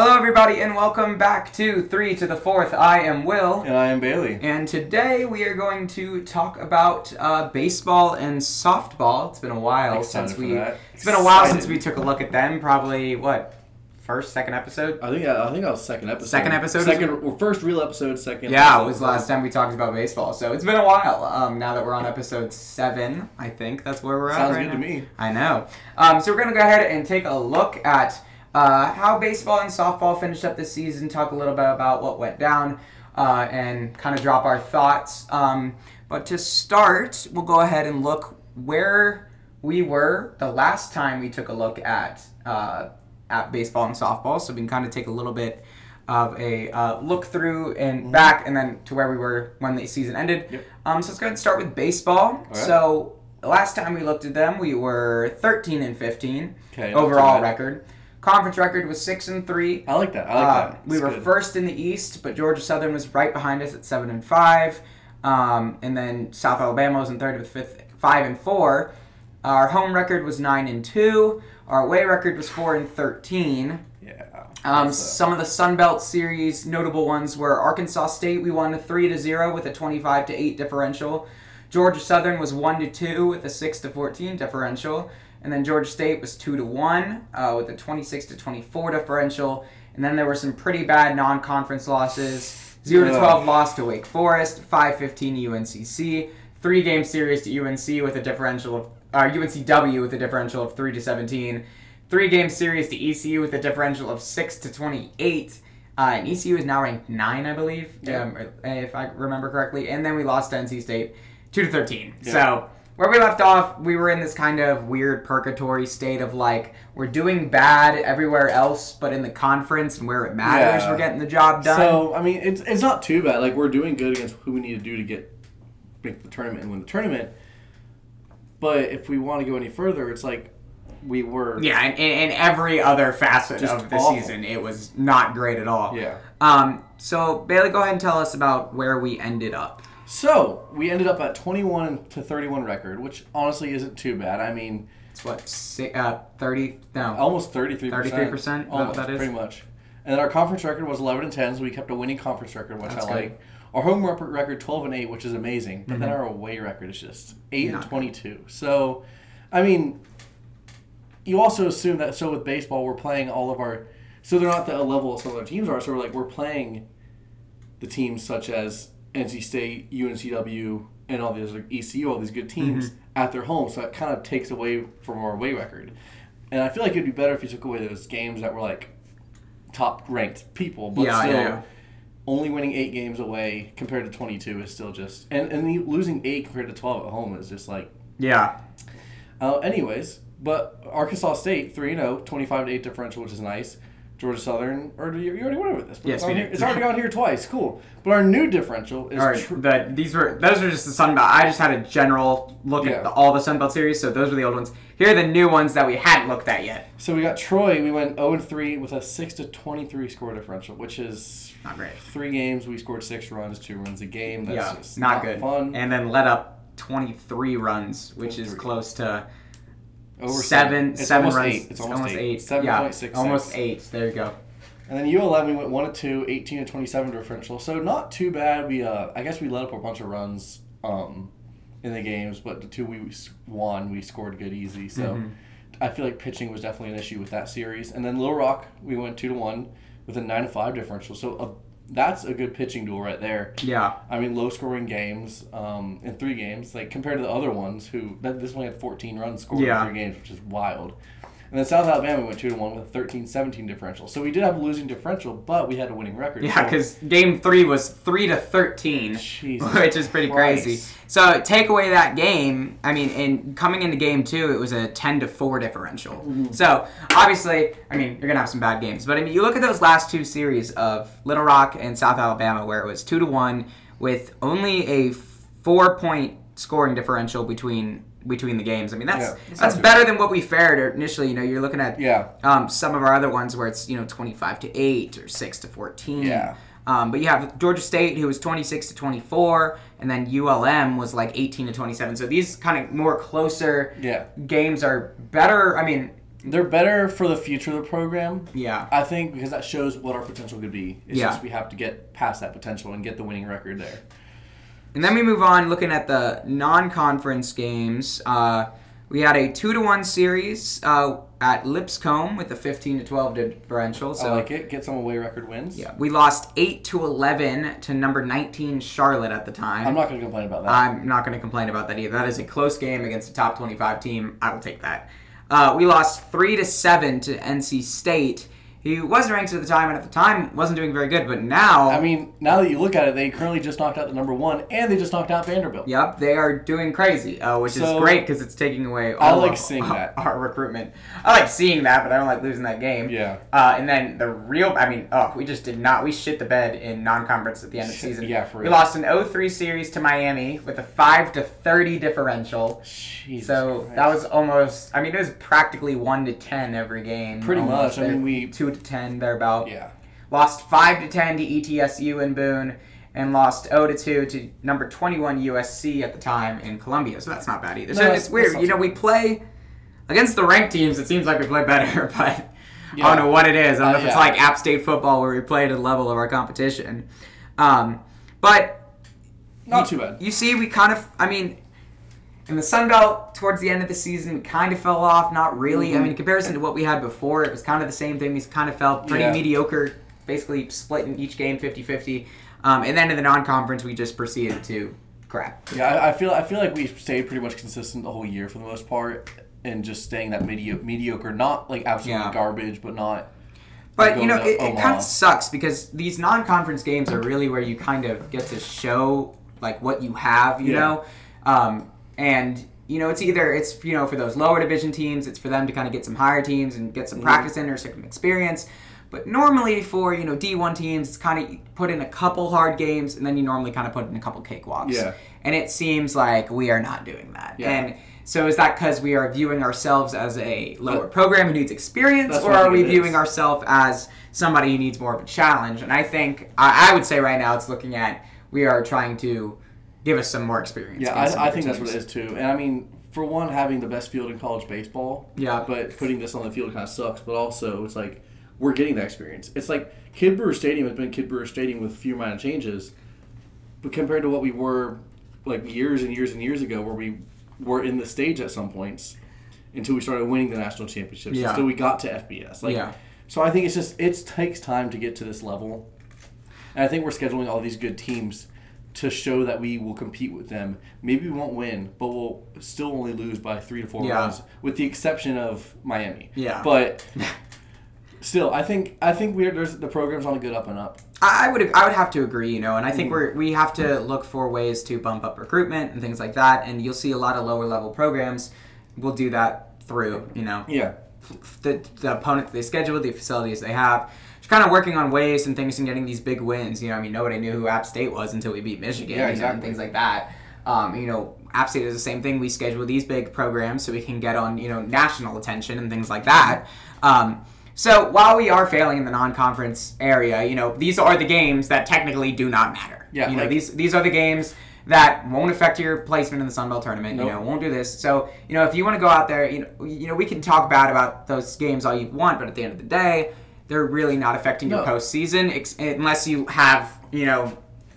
Hello, everybody, and welcome back to Three to the Fourth. I am Will, And I am Bailey. and today we are going to talk about uh, baseball and softball. It's been a while Excited since we. It's been a while Excited. since we took a look at them. Probably what first, second episode. I think I think that was second episode. Second episode? Second or first real episode. Second. Yeah, it was last time we talked about baseball, so it's been a while. Um, now that we're on episode seven, I think that's where we're Sounds at right good to me. I know. Um, so we're gonna go ahead and take a look at uh, how baseball and softball finished up this season. Talk a little bit about what went down, uh, and kind of drop our thoughts. Um, but to start, we'll go ahead and look where we were the last time we took a look at uh, at baseball and softball. So we can kind of take a little bit of a uh, look through and back, and then to where we were when the season ended. Mm-hmm. Yep. Um, so let's go ahead and start with baseball. right. So the last time we looked at them, we were 13 and 15 Okay, overall record. Conference record was six and three. I like that. I like Uh, that. we were good. first in the East, but Georgia Southern was right behind us at seven and five, um, and then South Alabama was in third with fifth, five and four. Our home record was nine and two. Our away record was four and thirteen. Yeah. Um, some of the Sun Belt Series notable ones were Arkansas State. We won a three to zero with a twenty-five to eight differential. Georgia Southern was one to two with a six to fourteen differential, and then Georgia State was two to one uh, with a twenty-six to twenty-four differential. And then there were some pretty bad non-conference losses. Zero to twelve loss to Wake Forest. Five fifteen to UNCC. Three-game series to UNC with a differential of uh, UNCW with a differential of three to 17, three game series to ECU with a differential of six to twenty eight. Uh, and ECU is now ranked nine, I believe, Yeah. um, if I remember correctly. And then we lost to NC State two to thirteen. Yeah. So where we left off, we were in this kind of weird purgatory state of like we're doing bad everywhere else, but in the conference and where it matters, Yeah. we're getting the job done. So I mean, it's it's not too bad. Like we're doing good against who we need to do to get make the tournament and win the tournament. But if we want to go any further, it's like we were. yeah, and in, every other facet of the awful. season, it was not great at all. Yeah. Um. So Bailey, go ahead and tell us about where we ended up. So we ended up at 21 to 31 record, which honestly isn't too bad. I mean, It's what si uh, thirty? No, almost 33 33%, is percent. Almost, that is? pretty much. And then our conference record was 11 and 10, so we kept a winning conference record, which That's I good. like. Our home record 12 and 8, which is amazing. But then Mhm. our away record is just 8 Not and 22. So, I mean, you also assume that so with baseball we're playing all of our so they're not the level some other teams are. So we're like we're playing the teams such as NC State, UNCW, and all these like ECU, all these good teams Mm-hmm. at their home. So it kind of takes away from our away record. And I feel like it'd be better if you took away those games that were like top ranked people, but Yeah, still yeah, only winning eight games away compared to twenty two is still just and and losing eight compared to twelve at home is just like yeah, uh, anyways, but Arkansas State 3 0, 25 to 8 differential, which is nice. Georgia Southern, or you, you already went over this. But Yes, it's, we here, did. it's already on here twice. Cool. But our new differential is all right. tr- But these were those were just the Sun Belt. I just had a general look Yeah. at the, all the Sun Belt series, so those were the old ones. Here are the new ones that we hadn't looked at yet. So we got Troy. We went 0 3 with a 6 to 23 score differential, which is Not great. three games. We scored six runs, two runs a game. That's yeah, just not, not, good. fun. And then let up twenty three runs, which is close to Over seven It's seven almost runs. eight. It's almost, eight. yeah, 7.66. almost eight. There you go. And then ULM we went one to two, 18 to 27 differential. So not too bad. We uh I guess we let up a bunch of runs um in the games, but the two we won, we scored good easy. So Mhm. I feel like pitching was definitely an issue with that series. And then Little Rock, we went 2 to 1 with a 9 to 5 differential. So uh, that's a good pitching duel right there. Yeah, I mean, low scoring games um, in three games, like compared to the other ones who that this one had 14 runs scored Yeah. in three games, which is wild. And then South Alabama went two to one with a 13-17 differential. So we did have a losing differential, but we had a winning record. yeah. So- Because game three was three to thirteen. Jesus which is pretty Christ. crazy. So take away that game. I mean, in coming into game two, it was a ten to four differential. Mm-hmm. So obviously, I mean, you're gonna have some bad games, but I mean, you look at those last two series of Little Rock and South Alabama, where it was two to one with only a four point scoring differential between between the games. I mean, that's Yeah, that's that's not better than what we fared initially. You know, you're looking at Yeah. um, some of our other ones where it's you know 25 to 8 or 6 to 14 Yeah. um, but you have Georgia State who was 26 to 24 and then ULM was like 18 to 27 so these kind of more closer Yeah. games are better I mean They're better for the future of the program. Yeah. I think because that shows what our potential could be. It's Yeah. just we have to get past that potential and get the winning record there. And then we move on looking at the non-conference games. Uh, we had a two to one series uh, at Lipscomb with a fifteen to twelve differential. So I like it. Get some away record wins. yeah, we lost eight to eleven to number nineteen Charlotte at the time. I'm not going to complain about that. I'm not going to complain about that either. That is a close game against a top 25 team. I will take that. Uh, we lost three to seven to NC State. He was ranked at the time, and at the time wasn't doing very good. But now, I mean, now that you look at it, they currently just knocked out the number one, and they just knocked out Vanderbilt. Yep, they are doing crazy, uh, which is great because it's taking away I all like of seeing our, that. our recruitment. I like seeing that, but I don't like losing that game. Yeah. Uh, and then the real, I mean, oh, we just did not. We shit the bed in non-conference at the end of the season. yeah, for real. We lost an 0-3 series to Miami with a five to 30 differential. Jesus So Christ. that was almost. I mean, it was practically one to ten every game. Pretty almost. much. I mean, we- two to ten thereabout. yeah. Lost five to ten to ETSU in Boone, and lost 0 to two to number twenty-one USC at the time in Columbia. So that's not bad either. No, so that's- it's weird. You know, we play against the ranked teams. It seems like we play better, but I don't know what it is. I don't know Uh, if it's yeah. like App State football where we play to the level of our competition. Um, but Not you- too bad. You see, we kind of, I mean, in the Sun Belt, towards the end of the season, we kind of fell off. Not really. I Mhm. mean, in comparison to what we had before, it was kind of the same thing. We kind of felt pretty Yeah. mediocre, basically splitting each game 50 50. Um, and then in the non conference, we just proceeded to crap. Yeah, I, I feel I feel like we've stayed pretty much consistent the whole year for the most part, and just staying that medio- mediocre, not like absolutely Yeah. garbage, but not. But you know, it, it kind of sucks because these non-conference games are really where you kind of get to show like what you have, you Yeah. know, um, and you know it's either it's you know for those lower division teams, it's for them to kind of get some higher teams and get some Mhm. practice in or some experience. But normally for you know D1 teams, it's kind of put in a couple hard games and then you normally kind of put in a couple cakewalks. Yeah. And it seems like we are not doing that. Yeah. And so is that because we are viewing ourselves as a lower But- program who needs experience, or are we viewing ourselves as somebody who needs more of a challenge? And I think I, I would say right now it's looking at we are trying to give us some more experience. Yeah, I, I think that's what it is too. And I mean, for one, having the best field in college baseball. Yeah. But putting this on the field kind of sucks. But also, it's like we're getting that experience. It's like Kidd Brewer Stadium has been Kidd Brewer Stadium with a few minor changes, but compared to what we were like years and years and years ago, where we were in the stage at some points until we started winning the national championships, Yeah. until we got to FBS. Like, Yeah. So I think it's just it takes time to get to this level, and I think we're scheduling all these good teams to show that we will compete with them. Maybe we won't win, but we'll still only lose by three to four Yeah. runs, with the exception of Miami. Yeah. But still, I think I think we're there's the program's on a good up and up. I would I would have to agree, you know, and I Mm. think we're we have to look for ways to bump up recruitment and things like that. And you'll see a lot of lower level programs will do that through, you know, Yeah. The, the opponent they schedule, the facilities they have. Just kind of working on ways and things and getting these big wins. You know, I mean, nobody knew who App State was until we beat Michigan Yeah, you know, and things like that. Um, you know, App State is the same thing. We schedule these big programs so we can get on, you know, national attention and things like that. Um, so while we are failing in the non-conference area, you know, these are the games that technically do not matter. Yeah, you know, like- these these are the games that won't affect your placement in the Sun Belt tournament. You know, won't do this. So, you know, if you want to go out there, you know, you know, we can talk bad about those games all you want, but at the end of the day, they're really not affecting your postseason ex- unless you have, you know,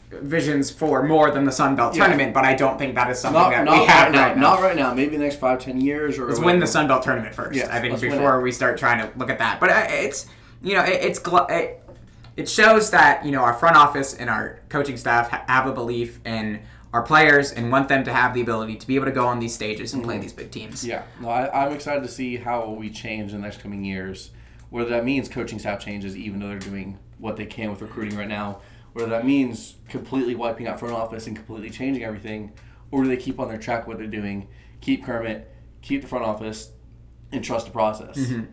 visions for more than the Sun Belt Yeah. tournament. But I don't think that is something Not, that not we have right now. right now. Not right now. Maybe the next five, ten years or Let's win the Sun Belt tournament first. I think before we start trying to look at that. But uh, it's you know it, it's it, it shows that you know our front office and our coaching staff ha- have a belief in our players and want them to have the ability to be able to go on these stages and play these big teams. Mm-hmm. Yeah, no, I, I'm excited to see how we change in the next coming years. Whether that means coaching staff changes, even though they're doing what they can with recruiting right now, whether that means completely wiping out front office and completely changing everything, or do they keep on their track what they're doing, keep Kermit, keep the front office, and trust the process. Mm-hmm.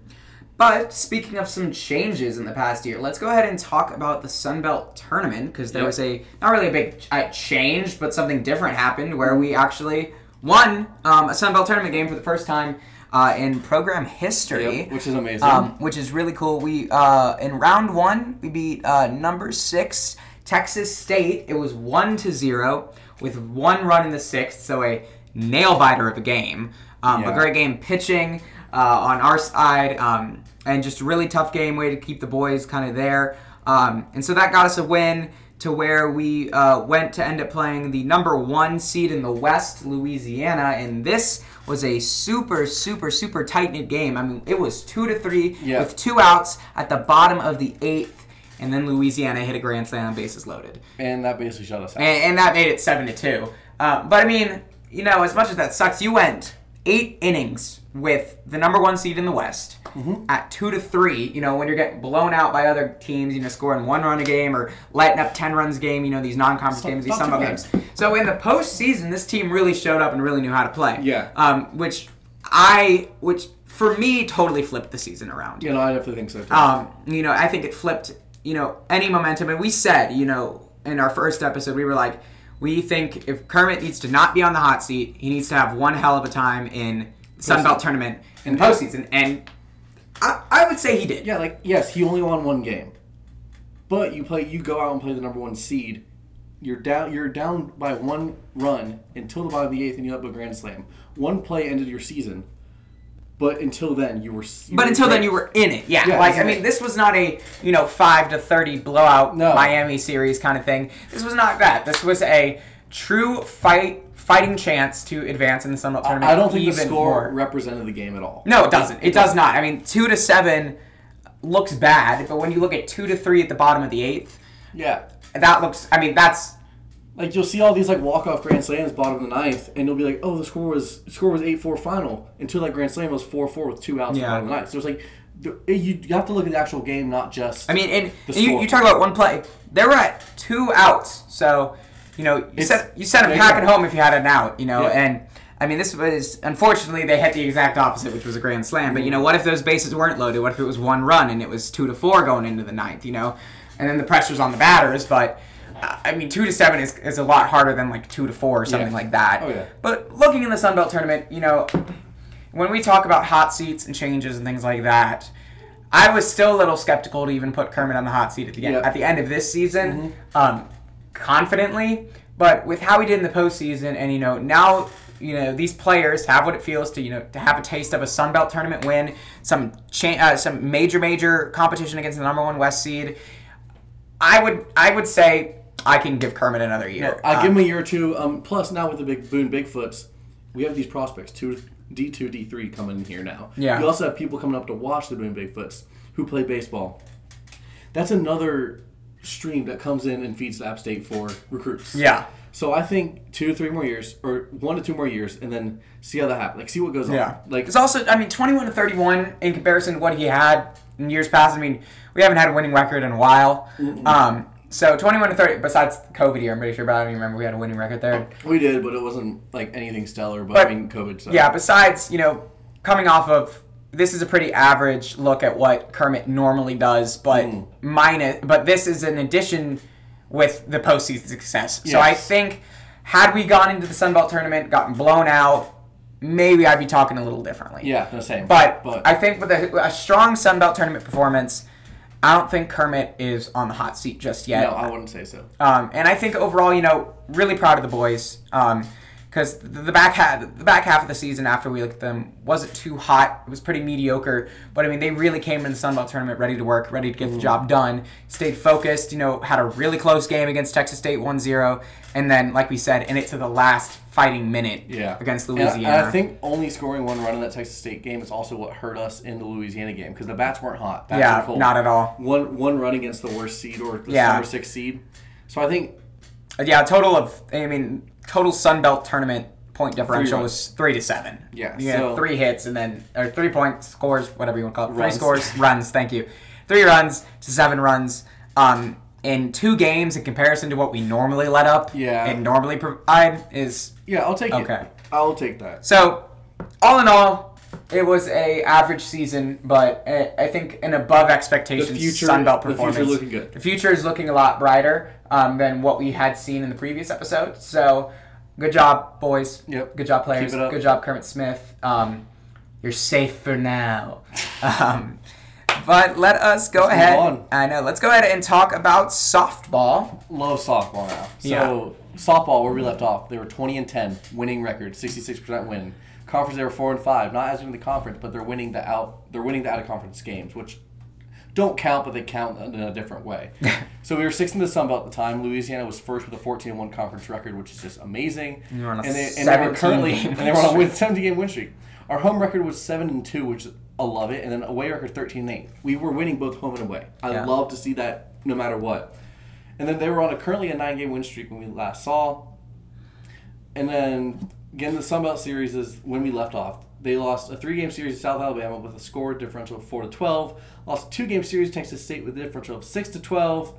But speaking of some changes in the past year, let's go ahead and talk about the Sun Belt tournament because there Yep. was a not really a big uh, change, but something different happened where we actually won um, a Sun Belt tournament game for the first time uh, in program history. Yep, which is amazing. Um, which is really cool. We uh, in round one we beat uh, number six Texas State. It was one to zero with one run in the sixth, so a nail biter of a game. Um, A great game pitching. Uh, on our side, um, and just a really tough game, way to keep the boys kind of there. Um, and so that got us a win to where we uh, went to end up playing the number one seed in the West, Louisiana, and this was a super, super, super tight knit game. I mean, it was two to three Yeah. with two outs at the bottom of the eighth, and then Louisiana hit a grand slam, bases loaded, And that basically shut us out. and, and that made it seven to two. Uh, but I mean, you know, as much as that sucks, you went eight innings with the number one seed in the West Mm-hmm. at two to three. You know, when you're getting blown out by other teams, you know, scoring one run a game or lighting up ten runs a game. You know, these non-conference games, these Sun games. So in the postseason, this team really showed up and really knew how to play. Yeah. Um, which I, which for me, totally flipped the season around. you know, I definitely think so too. Um, you know, I think it flipped, you know, any momentum. And we said, you know, in our first episode, we were like, we think if Kermit needs to not be on the hot seat, he needs to have one hell of a time in Sun Belt tournament in the postseason. And I, I would say he did. yeah, like yes, he only won one game, but you play, you go out and play the number one seed. You're down. You're down by one run until the bottom of the eighth, and you have a grand slam. One play ended your season, but until then, you were. You But were until then, you were in it. Yeah. Yeah, like, I mean, this was not a, you know, 5 to 30 blowout No. Miami series kind of thing. This was not that. This was a true fight, fighting chance to advance in the Sun Belt tournament. I don't think the score more. represented the game at all. No, it doesn't. It does not. I mean, two to seven looks bad, but when you look at two to three at the bottom of the eighth, Yeah, that looks. I mean, that's like you'll see all these like walk off grand slams bottom of the ninth, and you'll be like, oh, the score was score was eight four final until that grand slam was four four with two outs Yeah. bottom of the ninth. So it's like you have to look at the actual game, not just. I mean, and, and you, you talk about one play. They were at two outs, so you know you said you sent them packing home if you had an out. You know, Yeah. and I mean this was unfortunately they hit the exact opposite, which was a grand slam. But you know, what if those bases weren't loaded? What if it was one run and it was two to four going into the ninth? You know, and then the pressure's on the batters, but. I mean, two to seven is, is a lot harder than like two to four or something Yeah. like that. Oh, yeah. But looking in the Sun Belt tournament, you know, when we talk about hot seats and changes and things like that, I was still a little skeptical to even put Kermit on the hot seat at the end at the end of this season, um, confidently. But with how he did in the postseason, and you know now, you know these players have what it feels to you know to have a taste of a Sun Belt tournament win, some cha- uh, some major major competition against the number one West seed. I would I would say I can give Kermit another year. I Um, give him a year or two. Um, plus now with the big Boone Bigfoots, we have these prospects two D two D three coming in here now. Yeah. We also have people coming up to watch the Boone Bigfoots who play baseball. That's another stream that comes in and feeds the App State for recruits. yeah. So I think two to three more years, or one to two more years, and then see how that happens. Like see what goes Yeah. on. Like it's also, I mean, 21 to 31 in comparison to what he had in years past. I mean, we haven't had a winning record in a while. Um, so 21 to 30, besides COVID year, I'm pretty sure, but I don't even remember we had a winning record there. we did, but it wasn't like anything stellar. But, But- I mean, COVID. So. Yeah, besides, you know, coming off of this is a pretty average look at what Kermit normally does, but Mm. minus, but this is an addition with the postseason success. So I think had we gone into the Sun Belt tournament, gotten blown out, maybe I'd be talking a little differently. Yeah. The same. But, but I think with a, a strong Sun Belt tournament performance, I don't think Kermit is on the hot seat just yet. no, I wouldn't say so. Um, and I think overall, you know, really proud of the boys. Because the, the back half, the back half of the season after we looked at them wasn't too hot. It was pretty mediocre. But I mean, they really came in the Sun Belt tournament ready to work, ready to get the job done. Stayed focused. You know, had a really close game against Texas State 1-0. and then, like we said, in it to the last fighting minute Yeah. against And I- Louisiana. And I think only scoring one run in that Texas State game is also what hurt us in the Louisiana game because the bats weren't hot. Bats yeah, not at all. One one run against the worst seed or the Yeah. number six seed. So I think Uh, Yeah, total of I mean total Sun Belt tournament point differential runs. was three to seven. Yeah, you so- three hits and then or three point scores, whatever you want to call it. Three Runs. scores, runs. Thank you. Three runs to seven runs. Um, in two games in comparison to what we normally let up Yeah. and normally provide is yeah, I'll take Okay. it. I'll take that. so. All in all, it was a average season, but uh, I think an above expectations The future- Sun Belt the future performance. looking good. The future is looking a lot brighter um, than what we had seen in the previous episode. So, good job, boys. Yep. Good job, players. Keep it up. Good job, Kermit Smith. Um, you're safe for now. um, but let us go Let's ahead. on. I know. Let's go ahead and talk about softball. Love softball now. So Yeah. softball, where we left off, they were twenty and ten, winning record, sixty six percent win. Conference they were four and five, not as in the conference, but they're winning the out they're winning the out of conference games, which don't count, but they count in a different way. so we were sixth in the Sun Belt at the time. Louisiana was first with a 14-1 conference record, which is just amazing. You were on a and they, and they were currently and they were on a win 70 game win streak. Our home record was seven and two, which I love it, and then away record 13 and eight. We were winning both home and away. I Yeah. love to see that no matter what. And then they were on a currently a nine game win streak when we last saw. And then again, the Sun Belt series is when we left off. They lost a three-game series to South Alabama with a score differential of four to twelve. Lost two-game series to Texas State with a differential of six to twelve,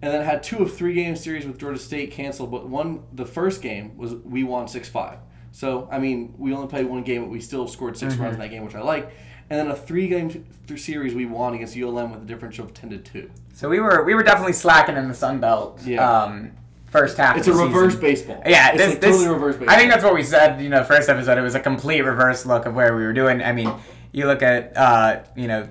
and then had two of three-game series with Georgia State canceled. But one, the first game was we won six five. So I mean, we only played one game, but we still scored 6 runs in that game, which I like. And then a three-game th- series we won against ULM with a differential of ten to two. So we were we were definitely slacking in the Sun Belt. Yeah. Um, first half. It's a reverse season. baseball. Yeah, it's this, like this, totally reverse baseball. I think that's what we said. You know, first episode. It was a complete reverse look of where we were doing. I mean, you look at, uh, you know,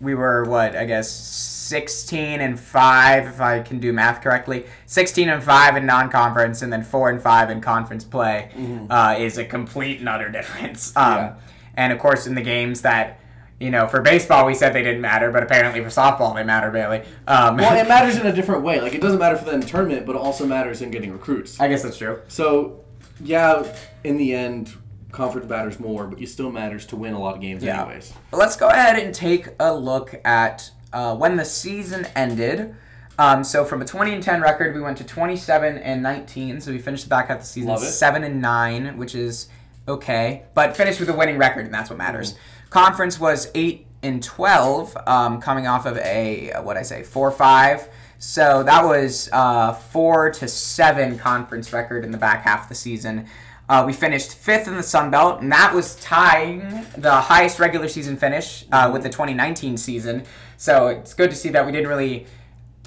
we were what I guess sixteen and five, if I can do math correctly. Sixteen and five in non-conference, and then four and five in conference play uh, is a complete and utter difference. Um, Mm-hmm. Yeah. And of course, in the games that. You know, for baseball we said they didn't matter, but apparently for softball they matter, Bailey. Um, well, it matters in a different way. Like it doesn't matter for them in the tournament, but it also matters in getting recruits. I guess that's true. So, yeah, in the end, conference matters more, but it still matters to win a lot of games Yeah. anyways. Let's go ahead and take a look at uh, when the season ended. Um, so from a 20 and 10 record, we went to 27 and 19. So we finished the back half of the season seven and nine, which is okay, but finished with a winning record, and that's what matters. Conference was eight and 12, um, coming off of a what I say four five. So that was uh, four to seven conference record in the back half of the season. Uh, we finished fifth in the Sun Belt, and that was tying the highest regular season finish uh, with the 2019 season. So it's good to see that we didn't really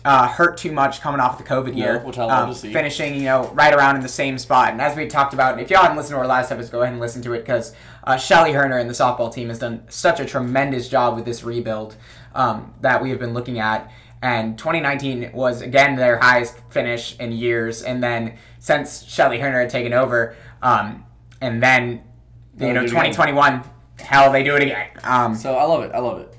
uh, hurt too much coming off the COVID year. which I love Um, to see. Finishing, you know, right around in the same spot. And as we talked about, if y'all haven't listened to our last episode, go ahead and listen to it because uh, Shelly Hoerner and the softball team has done such a tremendous job with this rebuild um, that we have been looking at. And 2019 was again their highest finish in years. And then since Shelly Hoerner had taken over, um, and then you know do it again. 2021, hell, they do it again. Um, So I love it. I love it.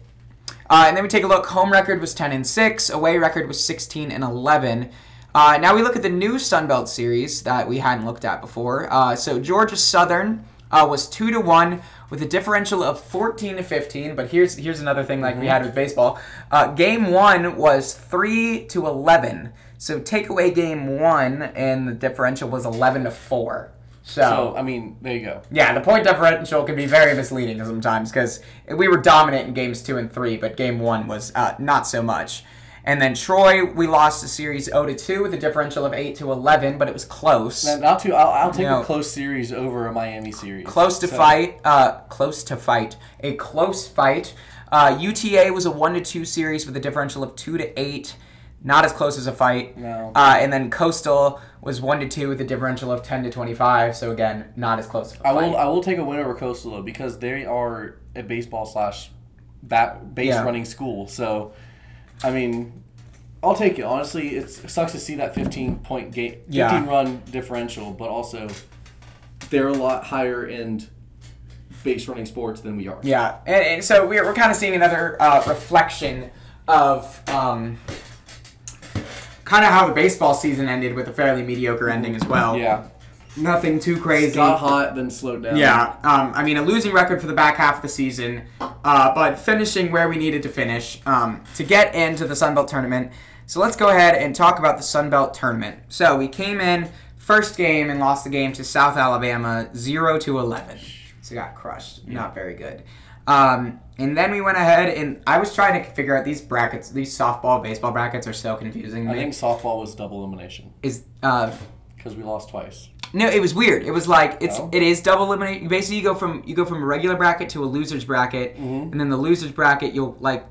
Uh, and then we take a look. Home record was 10 and 6. Away record was 16 and 11. Uh, now we look at the new Sun Belt series that we hadn't looked at before. Uh, so Georgia Southern uh, was two to one with a differential of 14 to 15. But here's here's another thing like we had with baseball. Uh, game one was three to 11. So take away game one, and the differential was 11 to four. So I mean, there you go. Yeah, the point differential can be very misleading sometimes because we were dominant in games two and three, but game one was uh, not so much. And then Troy, we lost the series 0 to 2 with a differential of 8 to 11, but it was close. Now, not to. I'll, I'll take No. a close series over a Miami series. close to So- fight. Uh, close to fight. A close fight. Uh, UTA was a 1 to 2 series with a differential of 2 to 8. Not as close as a fight. No. Uh, and then Coastal was 1 to 2 with a differential of 10 to 25. So again, not as close. I fight. will. I will take a win over Coastal though because they are a baseball slash bat base Yeah. running school. So, I mean, I'll take it. Honestly, it's, it sucks to see that 15 point game, 15 Yeah. run differential, but also they're a lot higher end base running sports than we are. Yeah, and, and so we're, we're kind of seeing another uh, reflection of um, kind of how the baseball season ended with a fairly mediocre ending as well. Yeah. Nothing too crazy. Got hot, then slowed down. Yeah, um, I mean, a losing record for the back half of the season, uh, but finishing where we needed to finish um, to get into the Sun Belt tournament. So let's go ahead and talk about the Sun Belt tournament. So we came in first game and lost the game to South Alabama, zero to eleven. So got crushed. Not very good. Um, and then we went ahead and I was trying to figure out these brackets. These softball, baseball brackets are so confusing. I me. think softball was double elimination is uh, because we lost twice. no, it was weird. It was like it's Oh? it is double eliminate. Basically, you go from you go from a regular bracket to a losers bracket, Mm-hmm. and then the losers bracket you'll like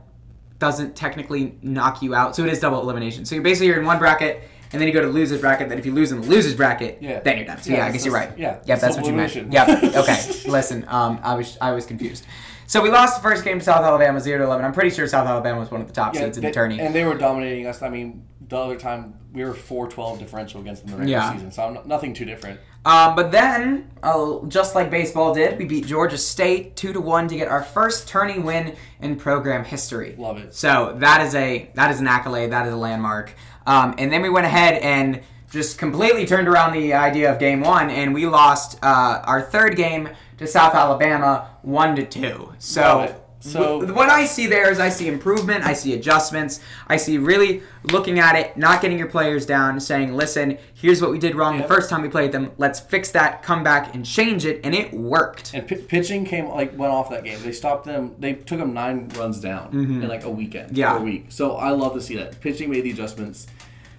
doesn't technically knock you out, so it is double elimination. So you're basically you're in one bracket, and then you go to losers bracket. Then if you lose in the losers bracket, Yeah. then you're done. So Yeah, yeah, I guess you're right. yeah, yeah, that's what you meant. Yeah, okay. Listen, um, I was I was confused. So we lost the first game to South Alabama 0 to 11. I'm pretty sure South Alabama was one of the top Yeah, seeds in they- the tourney. and they were dominating us. I mean, the other time we were 4-12 differential against them in the regular Yeah. season, so I'm not, nothing too different. Um, but then, uh, just like baseball did, we beat Georgia State two to one to get our first tourney win in program history. Love it. So that is a that is an accolade. That is a landmark. Um, and then we went ahead and just completely turned around the idea of game one, and we lost uh, our third game to South Alabama one to two. So. So- what I see there is I see improvement, I see adjustments, I see really looking at it, not getting your players down, saying, "Listen, here's what we did wrong the first time we played them. Let's fix that, come back and change it," and it worked. And p- pitching came like went off that game. They stopped them. They took them nine runs down in like a weekend. Mm-hmm. Yeah. a week. So I love to see that. Pitching made the adjustments.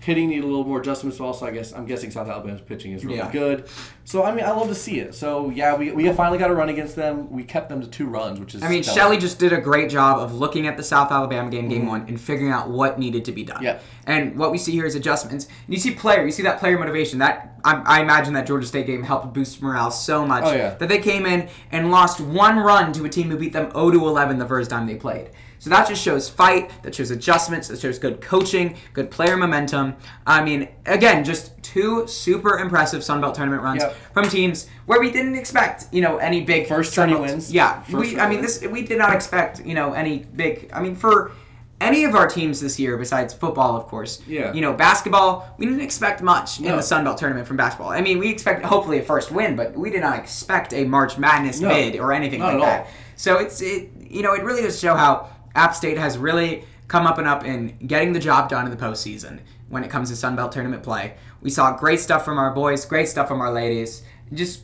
Hitting needed a little more adjustments. Also, I guess I'm guessing South Alabama's pitching is really Yeah. good. So I mean, I love to see it. So yeah, we, we finally got a run against them. We kept them to two runs, which is. I mean, stellar. Shelley just did a great job of looking at the South Alabama game, game one, and figuring out what needed to be done. Mm-hmm. Yeah. And what we see here is adjustments. And you see player, you see that player motivation. That I, I imagine that Georgia State game helped boost morale so much Oh, yeah. that they came in and lost one run to a team who beat them 0 to 11 the first time they played. So that just shows fight, that shows adjustments, that shows good coaching, good player momentum. I mean, again, just two super impressive Sun Belt tournament runs Yep. from teams where we didn't expect, you know, any big First tourney wins. Yeah, First we, I mean, this we did not expect, you know, any big. I mean, for any of our teams this year, besides football, of course. Yeah. You know, basketball, we didn't expect much in the Sun Belt tournament from basketball. I mean, we expect hopefully a first win, but we did not expect a March Madness No. bid or anything Not like at all. that. So it's it, you know, it really does show how App State has really come up and up in getting the job done in the postseason when it comes to Sun Belt tournament play. We saw great stuff from our boys, great stuff from our ladies, just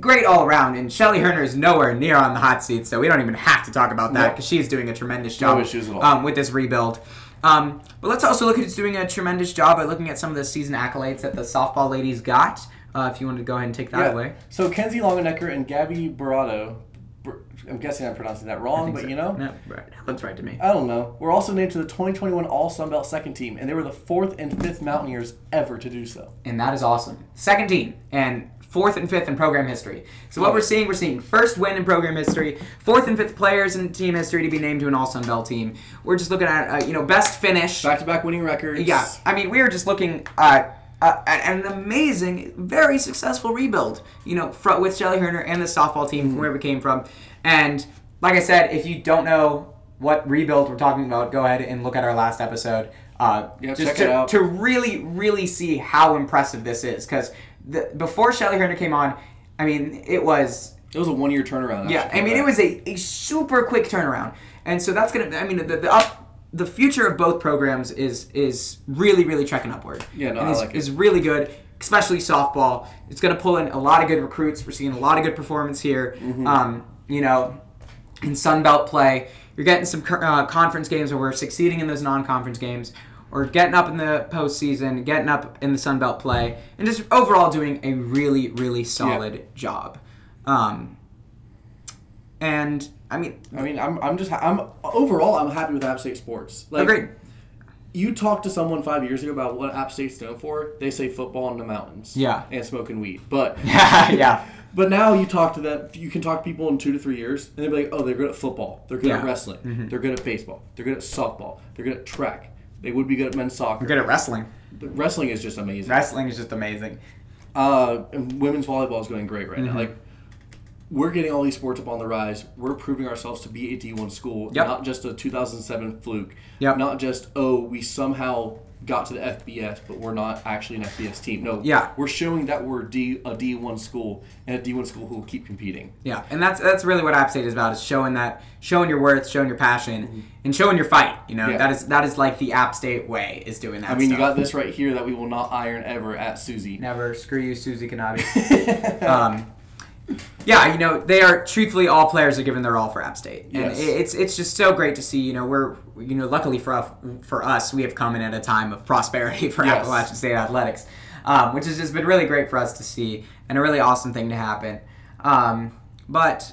great all around. And Shelly Hoerner is nowhere near on the hot seat, so we don't even have to talk about that No. because she's doing a tremendous No job issues at all. um, with this rebuild. Um, but let's also look at who's doing a tremendous job by looking at some of the season accolades that the softball ladies got. Uh, if you wanted to go ahead and take that Yeah. away. So Kenzie Longenecker and Gabby Barado. I'm guessing I'm pronouncing that wrong, but so. you know. no, right. looks right to me. I don't know. We're also named to the 2021 All Sun Belt second team, and they were the fourth and fifth Mountaineers ever to do so. and that is awesome. Second team and fourth and fifth in program history. So what we're seeing, we're seeing first win in program history, fourth and fifth players in team history to be named to an All Sun Belt team. We're just looking at uh, you know best finish. Back to back winning records. Yeah, I mean we were just looking at. Uh, an amazing, very successful rebuild, you know, with Shelly Hoerner and the softball team from where we came from. And like I said, if you don't know what rebuild we're talking about, go ahead and look at our last episode. Uh, Yeah, just check to, it out. to really, really see how impressive this is. Because before Shelly Hoerner came on, I mean, it was It was a one year turnaround. yeah. I mean, that. it was a, a super quick turnaround, and so that's gonna. I mean, the, the up. The future of both programs is is really really trekking upward. Yeah, no, and I is, like it. is really good, especially softball. It's going to pull in a lot of good recruits. We're seeing a lot of good performance here. Mm-hmm. Um, you know, in Sun Belt play, you're getting some uh, conference games where we're succeeding in those non-conference games. Or getting up in the postseason, getting up in the Sun Belt play, and just overall doing a really, really solid job. Um, and I mean, I mean, I'm, I'm just ha- I'm overall I'm happy with App State sports. Like, agreed. You talk to someone five years ago about what App State's known for, they say football in the mountains. Yeah. And smoking weed. But yeah, but now you talk to them, you can talk to people in two to three years, and they'll be like, oh, they're good at football, they're good Yeah. at wrestling, they're good at baseball, they're good at softball, they're good at track, they would be good at men's soccer. we're good at wrestling. But wrestling is just amazing. Wrestling is just amazing. Uh, women's volleyball is going great right Mm-hmm. now. Like, we're getting all these sports up on the rise. We're proving ourselves to be a D1 school, Yep. not just a 2007 fluke. Yep. Not just oh, we somehow got to the FBS, but we're not actually an FBS team. No. Yeah. We're showing that we're D a D1 school and a D1 school who will keep competing. Yeah, and that's that's really what App State is about: is showing that, showing your worth, showing your passion, and showing your fight. You know, Mm-hmm. Yeah. that is that is like the App State way is doing that. I mean, you got this right here that we will not iron ever at Susie. never screw you, Susie Kanati. um, yeah, you know they are truthfully all players are giving their all for App State, and Yes. it's it's just so great to see. You know, we're you know luckily for us, for us, we have come in at a time of prosperity for Yes. Appalachian State athletics, um, which has just been really great for us to see and a really awesome thing to happen. Um, but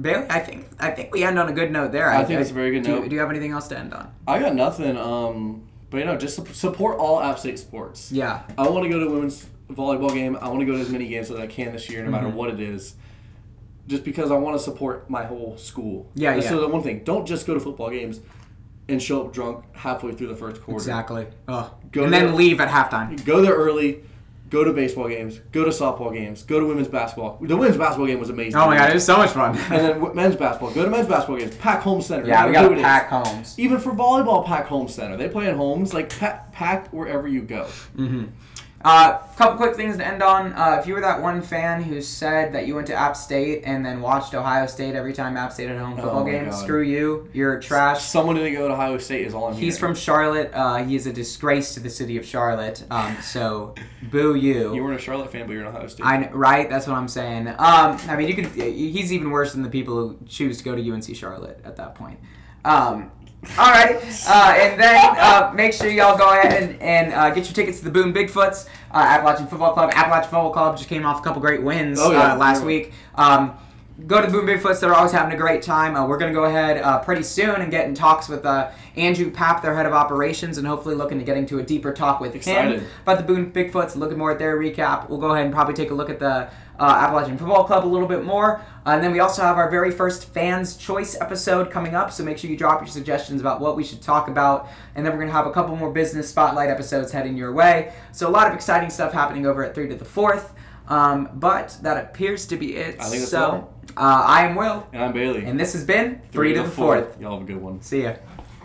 Bailey, I think I think we end on a good note there. I think it's a very good do, note. Do you have anything else to end on? I got nothing. Um, but you know, just sup- support all App State sports. Yeah, I want to go to women's volleyball game. I want to go to as many games as I can this year, no matter mm-hmm. what it is. just because I want to support my whole school. Yeah, And yeah. So the one thing, don't just go to football games and show up drunk halfway through the first quarter. Exactly. Ugh. Go and then leave at halftime. Go there early. Go to baseball games. Go to softball games. Go to women's basketball. The women's basketball game was amazing. Oh my god, it was so much fun. And then men's basketball. Go to men's basketball games. Pack Holmes Center. yeah, we got pack Holmes. Even for volleyball, pack Holmes Center. They play in Holmes. Like pack, pack wherever you go. Mm-hmm. Uh, couple quick things to end on. Uh, if you were that one fan who said that you went to App State and then watched Ohio State every time App State had a home football Oh game, God. screw you. You're trash. Someone didn't go to Ohio State is all I'm He's hearing. from Charlotte. Uh, he is a disgrace to the city of Charlotte. Um, so, boo you. You weren't a Charlotte fan, but you're an Ohio State. I right. That's what I'm saying. Um, I mean, you could. He's even worse than the people who choose to go to UNC Charlotte at that point. Um, all right, uh, and then uh, make sure y'all go ahead and, and uh, get your tickets to the Boone Bigfoots. Uh, Appalachian Football Club. Appalachian Football Club just came off a couple great wins Oh, yeah. uh, last Yeah. week. Um, go to the Boone Bigfoots. They're always having a great time. Uh, we're going to go ahead uh, pretty soon and get in talks with uh, Andrew Papp, their head of operations, and hopefully looking to get into a deeper talk with Excited. him about the Boone Bigfoots, looking more at their recap. We'll go ahead and probably take a look at the uh, Appalachian Football Club a little bit more. Uh, and then we also have our very first Fans Choice episode coming up, so make sure you drop your suggestions about what we should talk about. And then we're going to have a couple more business spotlight episodes heading your way. So a lot of exciting stuff happening over at 3 to the 4th. Um, but that appears to be it. I think that's so. Uh, I am Will, and I'm Bailey. and this has been 3 to the 4th. Y'all have a good one. See ya.